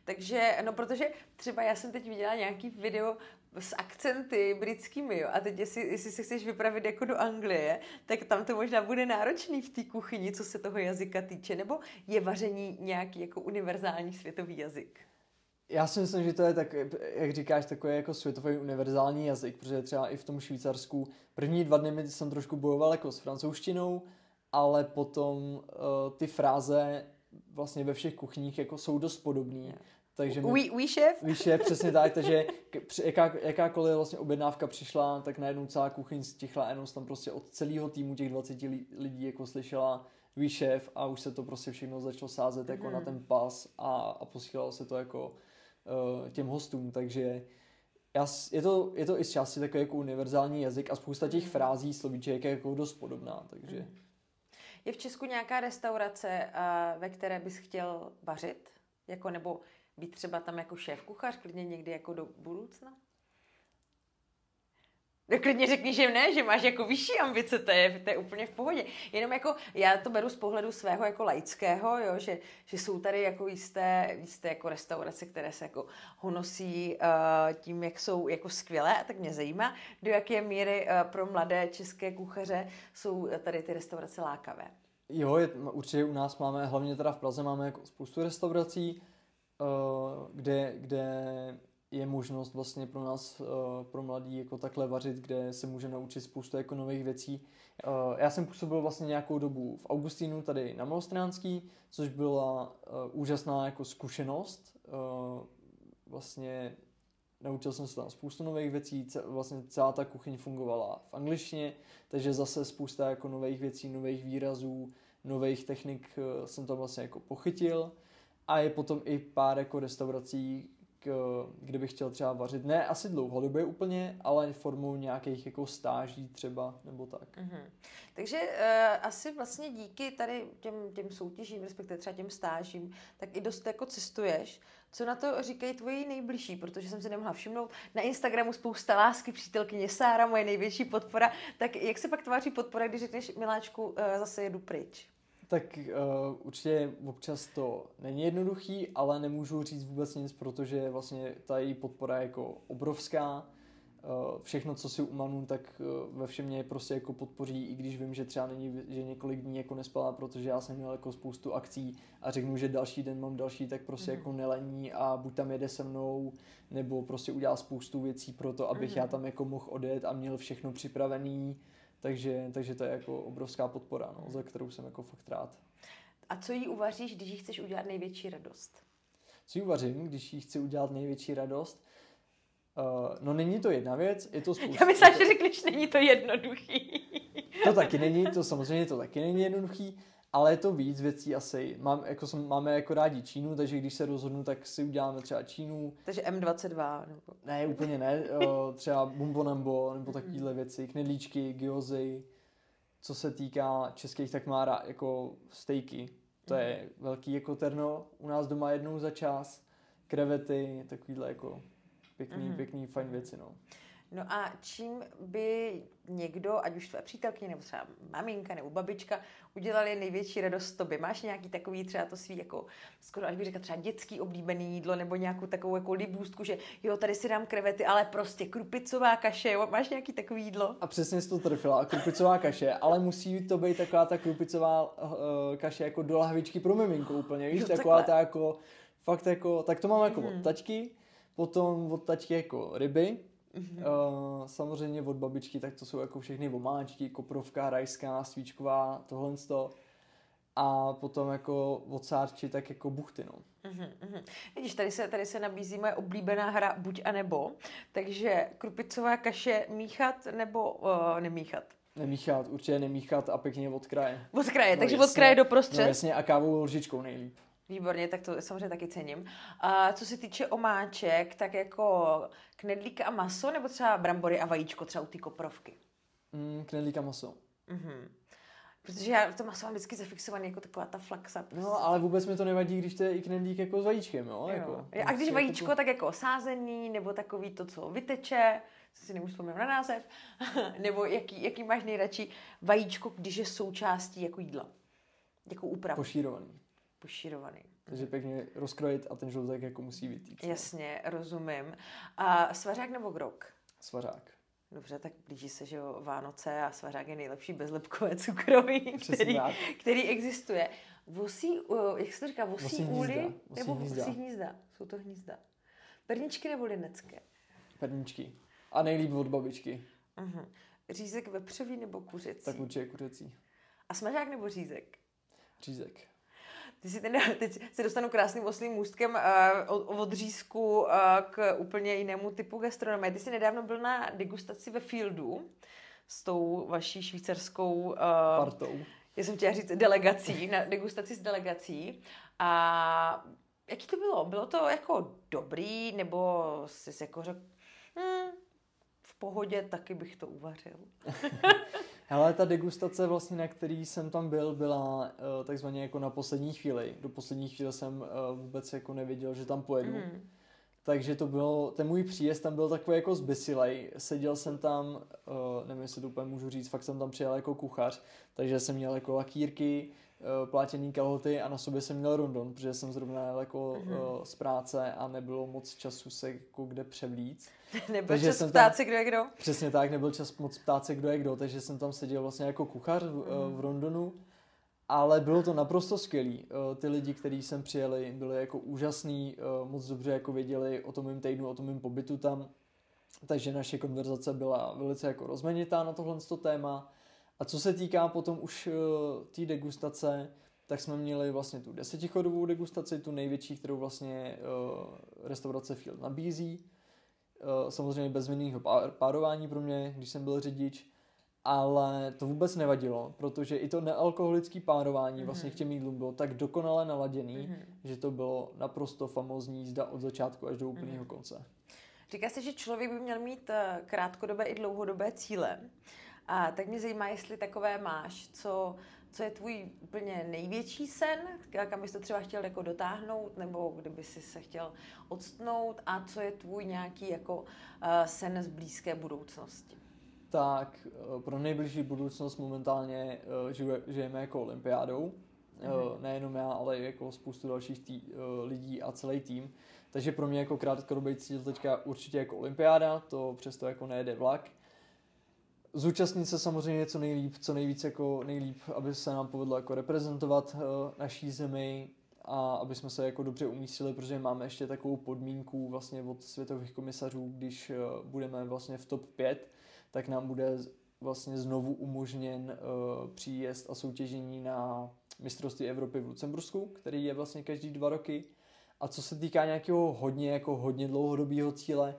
Takže, no protože třeba já jsem teď viděla nějaký video s akcenty britskými, jo, a teď jestli, jestli se chceš vypravit jako do Anglie, tak tam to možná bude náročný v té kuchyni, co se toho jazyka týče, nebo je vaření nějaký jako univerzální světový jazyk? Já si myslím, že to je tak, jak říkáš, takový jako světový univerzální jazyk, protože třeba i v tom Švýcarsku první dva dny jsem trošku bojoval jako s francouzštinou, ale potom uh, ty fráze vlastně ve všech kuchních jako jsou dost podobné. Takže my? Oui, šéf, přesně tak, takže jaká, jakákoliv vlastně objednávka přišla, tak najednou celá kuchyň stichla, jenom tam prostě od celého týmu těch 20 lidí jako slyšela šéf a už se to prostě všechno začalo sázet mm-hmm. jako na mhm. ten pas a, a posílalo se to jako uh, těm hostům, takže já, je, to, je to i z části takový jako univerzální jazyk a spousta těch mhm. frází, slovíček je jako dost podobná, takže... Mm. Je v Česku nějaká restaurace, ve které bys chtěl vařit? Jako, nebo být třeba tam jako šéf kuchař, klidně někdy jako do budoucna? No klidně řekni, že ne, že máš jako vyšší ambice, to je, to je úplně v pohodě. Jenom jako, já to beru z pohledu svého jako laického, jo, že, že jsou tady jako jisté, jisté jako restaurace, které se jako honosí uh, tím, jak jsou jako skvělé, a tak mě zajímá, do jaké míry uh, pro mladé české kuchaře jsou tady ty restaurace lákavé. Jo, je, určitě u nás máme, hlavně teda v Praze máme jako spoustu restaurací, kde, kde je možnost vlastně pro nás, eh, pro mladí, jako takhle vařit, kde se může naučit spoustu jako nových věcí. Eh, já jsem působil vlastně nějakou dobu v Augustínu tady na Malostránský, což byla eh, úžasná jako zkušenost. Vlastně naučil jsem se tam spoustu nových věcí, vlastně celá ta kuchyň fungovala v angličtině, takže zase spousta jako nových věcí, nových výrazů, nových technik jsem tam vlastně jako pochytil. A je potom i pár jako restaurací, kde bych chtěl třeba vařit. Ne asi dlouhodobě úplně, ale formou nějakých jako stáží třeba, nebo tak. Mm-hmm. Takže uh, asi vlastně díky tady těm, těm soutěžím, respektive třeba těm stážím, tak i dost jako cestuješ. Co na to říkají tvoji nejbližší, protože jsem si nemohla všimnout. Na Instagramu spousta lásky, přítelkyně Sára, moje největší podpora. Tak jak se pak tváří podpora, když řekneš, miláčku, uh, zase jedu pryč? Tak uh, určitě občas to není jednoduchý, ale nemůžu říct vůbec nic, protože vlastně ta její podpora je jako obrovská. Uh, všechno, co si umanu, tak uh, ve všem mě prostě jako podpoří, i když vím, že třeba není, že několik dní jako nespala, protože já jsem měl jako spoustu akcí a řeknu, že další den mám další, tak prostě mm. jako nelení a buď tam jede se mnou, nebo prostě udělá spoustu věcí pro to, abych mm. já tam jako mohl odjet a měl všechno připravený takže, takže to je jako obrovská podpora, no, za kterou jsem jako fakt rád. A co jí uvaříš, když jí chceš udělat největší radost? Co jí uvařím, když jí chci udělat největší radost? Uh, no není to jedna věc, je to spousta. Já myslím, že řekneš, není to jednoduchý. to taky není, to samozřejmě to taky není jednoduchý, ale je to víc věcí asi. Mám, jako jsem, máme jako rádi Čínu, takže když se rozhodnu, tak si uděláme třeba Čínu. Takže M22. Nebo... Ne, úplně ne. O, třeba Bumbo nebo takovéhle věci, knedlíčky, gyozy. Co se týká českých, tak má rád jako stejky. To je velký jako terno u nás doma jednou za čas. Krevety, takovýhle jako pěkný, mm. pěkný, fajn věci, no. No a čím by někdo, ať už tvoje přítelkyně, nebo třeba maminka, nebo babička, udělali největší radost tobě? Máš nějaký takový třeba to svý, jako skoro až bych řekla třeba dětský oblíbený jídlo, nebo nějakou takovou jako libůstku, že jo, tady si dám krevety, ale prostě krupicová kaše, jo? máš nějaký takový jídlo? A přesně jsi to trfila, krupicová kaše, ale musí to být taková ta krupicová uh, kaše jako do lahvičky pro miminku úplně, víš, jo, taková ta jako, fakt jako, tak to mám jako hmm. od taťky, potom od taťky jako ryby, Mm-hmm. Uh, samozřejmě od babičky, tak to jsou jako všechny vomáčky, koprovka, rajská, svíčková, tohle to. A potom jako od sárči, tak jako buchty, no. Mm-hmm. Vidíš, tady se, tady se nabízí moje oblíbená hra buď a nebo, takže krupicová kaše míchat nebo uh, nemíchat? Nemíchat, určitě nemíchat a pěkně od kraje. Od kraje, no takže jasně, od kraje do prostřed? No jasně a kávou lžičkou nejlíp. Výborně, tak to samozřejmě taky cením. A co se týče omáček, tak jako knedlík a maso, nebo třeba brambory a vajíčko, třeba u té koprovky? Mm, knedlík a maso. Mm-hmm. Protože já to maso mám vždycky zafixovaný jako taková ta flaxa. Prostě. No, ale vůbec mi to nevadí, když to je i knedlík jako s vajíčkem, jo? jo. Jako, a když vajíčko, jako... tak jako sázený, nebo takový to, co vyteče, si nemůžu vzpomenout na název, (laughs) nebo jaký, jaký máš nejradši vajíčko, když je součástí jako jídla, jako úpravu. Pošírovaný poširovaný. Takže pěkně rozkrojit a ten žloutek jako musí být. Jasně, rozumím. A svařák nebo grok? Svařák. Dobře, tak blíží se, že jo, Vánoce a svařák je nejlepší bezlepkové cukroví, (laughs) který, který existuje. Vosí, jak se to říká, vosí, vosí úly hnízda. Vosí nebo hnízda. vosí hnízda? Jsou to hnízda. Perničky nebo linecké? Perničky. A nejlíp od babičky. Uh-huh. Řízek vepřový nebo kuřecí? Tak určitě kuřecí. A smažák nebo řízek? Řízek. Ty si ten, teď se dostanu krásným oslým můstkem uh, od řízku uh, k úplně jinému typu gastronomie. Ty jsi nedávno byl na degustaci ve Fieldu s tou vaší švýcarskou... Uh, Partou. Já jsem chtěla říct delegací, na degustaci s delegací. A jaký to bylo? Bylo to jako dobrý, nebo jsi jako řekl, hm, v pohodě taky bych to uvařil? (laughs) Hele, ta degustace vlastně, na který jsem tam byl, byla uh, takzvaně jako na poslední chvíli. Do poslední chvíle jsem uh, vůbec jako nevěděl, že tam pojedu. Mm. Takže to bylo, ten můj příjezd tam byl takový jako zbysilej. Seděl jsem tam, uh, nevím, jestli to úplně můžu říct, fakt jsem tam přijel jako kuchař, takže jsem měl jako lakýrky, uh, plátěný kalhoty a na sobě jsem měl rondon, protože jsem zrovna jel jako mm-hmm. z práce a nebylo moc času se jako kde převlíc. (laughs) nebyl takže čas jsem ptát tam, se, kdo je kdo? Přesně tak, nebyl čas moc ptát se, kdo je kdo, takže jsem tam seděl vlastně jako kuchař v, mm. v rondonu ale bylo to naprosto skvělý. Eh, ty lidi, kteří sem přijeli, byli jako úžasný, eh, moc dobře jako věděli o tom mým týdnu, o tom mým pobytu tam. Takže naše konverzace byla velice jako rozmanitá na tohle téma. A co se týká potom už eh, té degustace, tak jsme měli vlastně tu desetichodovou degustaci, tu největší, kterou vlastně restaurace Field nabízí. Samozřejmě bez vinného párování pro mě, když jsem byl řidič ale to vůbec nevadilo, protože i to nealkoholické párování mm-hmm. vlastně k těm jídlům bylo tak dokonale naladěný, mm-hmm. že to bylo naprosto famózní jízda od začátku až do úplného mm-hmm. konce. Říká se, že člověk by měl mít eh, krátkodobé i dlouhodobé cíle. A tak mě zajímá, jestli takové máš, co, co je tvůj úplně největší sen, kam bys to třeba chtěl jako dotáhnout, nebo kdyby si se chtěl odstnout, a co je tvůj nějaký jako uh, sen z blízké budoucnosti tak eh, pro nejbližší budoucnost momentálně eh, žijeme jako olympiádou. Mm-hmm. Nejenom já, ale jako spoustu dalších tý, lidí a celý tým. Takže pro mě jako krátkodobý cíl teďka určitě jako olympiáda, to přesto jako nejede vlak. Zúčastnit se samozřejmě co nejlíp, co nejvíc jako nejlíp, aby se nám povedlo jako reprezentovat naší zemi a aby jsme se jako dobře umístili, protože máme ještě takovou podmínku vlastně od světových komisařů, když budeme vlastně v top 5, tak nám bude vlastně znovu umožněn uh, příjezd a soutěžení na mistrovství Evropy v Lucembursku, který je vlastně každý dva roky. A co se týká nějakého hodně, jako hodně dlouhodobého cíle,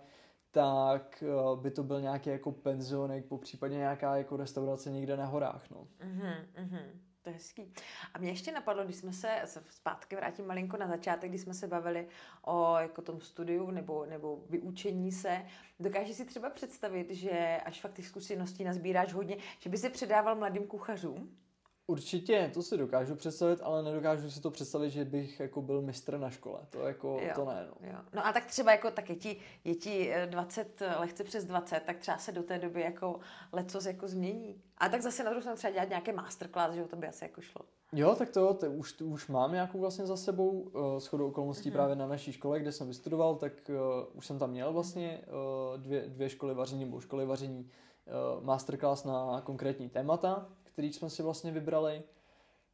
tak uh, by to byl nějaký jako penzionek, po případě nějaká jako restaurace někde na horách. No. Mm-hmm, mm-hmm. To je hezký. A mě ještě napadlo, když jsme se, zpátky vrátím malinko na začátek, když jsme se bavili o jako tom studiu nebo, nebo vyučení se, dokážeš si třeba představit, že až fakt těch zkušeností nazbíráš hodně, že by se předával mladým kuchařům? Určitě, to si dokážu představit, ale nedokážu si to představit, že bych jako byl mistr na škole. To jako, jo, to ne. No. Jo. no a tak třeba jako, tak je ti, je ti 20, eh, lehce přes 20, tak třeba se do té doby jako lecos jako změní. A tak zase na druhou stranu třeba dělat nějaké masterclass, že to by asi jako šlo. Jo, tak to, to už, to už mám nějakou vlastně za sebou. Uh, shodou okolností mm-hmm. právě na naší škole, kde jsem vystudoval, tak uh, už jsem tam měl vlastně uh, dvě, dvě školy vaření nebo školy vaření uh, masterclass na konkrétní témata který jsme si vlastně vybrali.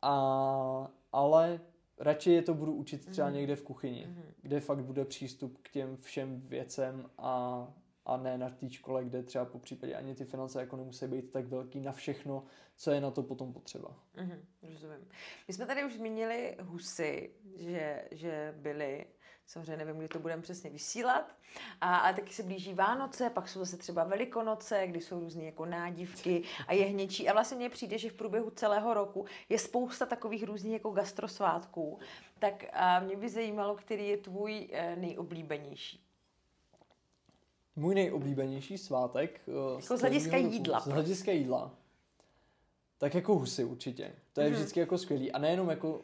A, ale radši je to budu učit třeba mm-hmm. někde v kuchyni, mm-hmm. kde fakt bude přístup k těm všem věcem a, a ne na té škole, kde třeba po případě ani ty finance jako nemusí být tak velký na všechno, co je na to potom potřeba. Mm-hmm, rozumím. My jsme tady už zmínili husy, že, že byly Samozřejmě nevím, kdy to budeme přesně vysílat, a, ale taky se blíží Vánoce, pak jsou zase třeba Velikonoce, kdy jsou různé jako nádivky a jehněčí. A vlastně mně přijde, že v průběhu celého roku je spousta takových různých jako gastrosvátků. Tak a mě by zajímalo, který je tvůj eh, nejoblíbenější. Můj nejoblíbenější svátek. Eh, jako z hlediska jídla. Z hlediska jídla. Tak jako husy určitě. To je mm-hmm. vždycky jako skvělý. A nejenom jako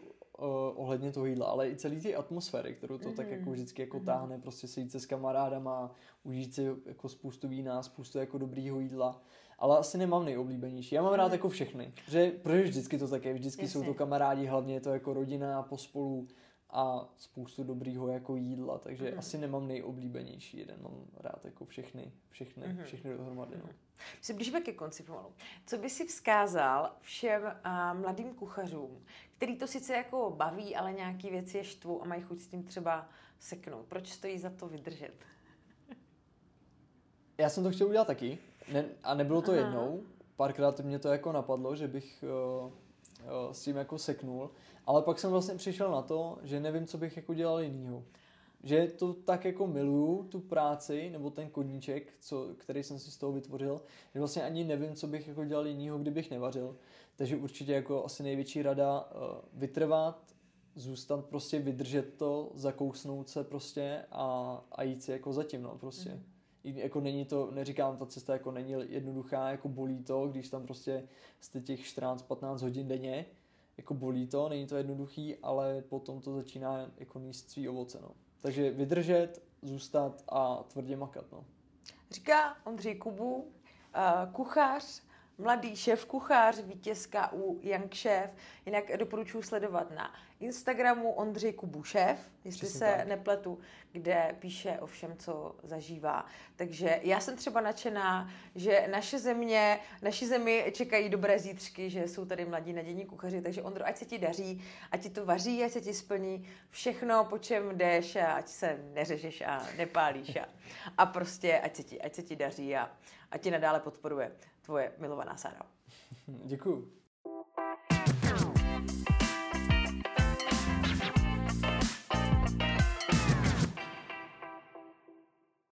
ohledně toho jídla, ale i celý ty atmosféry, kterou to mm-hmm. tak jako mhm. vždycky jako mm-hmm. táhne, prostě sejít se s kamarádama, užít si jako spoustu vína, spoustu jako dobrýho jídla. Ale asi nemám nejoblíbenější. Já mám rád mhm. jako všechny. Protože, protože vždycky to tak je, vždycky Jasně. jsou to kamarádi, hlavně je to jako rodina pospolu a spoustu dobrýho jako jídla, takže mm. asi nemám nejoblíbenější jeden, mám rád jako všechny, všechny, mm. všechny dohromady. No. My se blížíme ke konci pomalu. Co by si vzkázal všem uh, mladým kuchařům, který to sice jako baví, ale nějaký věci je štvu a mají chuť s tím třeba seknout? Proč stojí za to vydržet? Já jsem to chtěl udělat taky ne, a nebylo to Aha. jednou. Párkrát mě to jako napadlo, že bych uh, s tím jako seknul, ale pak jsem vlastně přišel na to, že nevím, co bych jako dělal jinýho. Že to tak jako miluju, tu práci, nebo ten koníček, co, který jsem si z toho vytvořil, že vlastně ani nevím, co bych jako dělal jinýho, kdybych nevařil. Takže určitě jako asi největší rada uh, vytrvat, zůstat prostě, vydržet to, zakousnout se prostě a, a jít si jako zatím, no prostě. Mm jako není to, neříkám, ta cesta jako není jednoduchá, jako bolí to, když tam prostě jste těch 14-15 hodin denně, jako bolí to, není to jednoduchý, ale potom to začíná jako níst svý ovoce, no. Takže vydržet, zůstat a tvrdě makat, no. Říká Ondřej Kubu, kuchař, mladý šéf kuchař, vítězka u Young Chef. Jinak doporučuji sledovat na Instagramu Ondřej Kubu šéf, jestli Přesně se tak. nepletu, kde píše o všem, co zažívá. Takže já jsem třeba nadšená, že naše země, naši zemi čekají dobré zítřky, že jsou tady mladí nadějní kuchaři, takže Ondro, ať se ti daří, ať ti to vaří, ať se ti splní všechno, po čem jdeš a ať se neřežeš a nepálíš a, a prostě ať se ti, ať se ti daří a ať ti nadále podporuje tvoje milovaná Sára. Děkuju.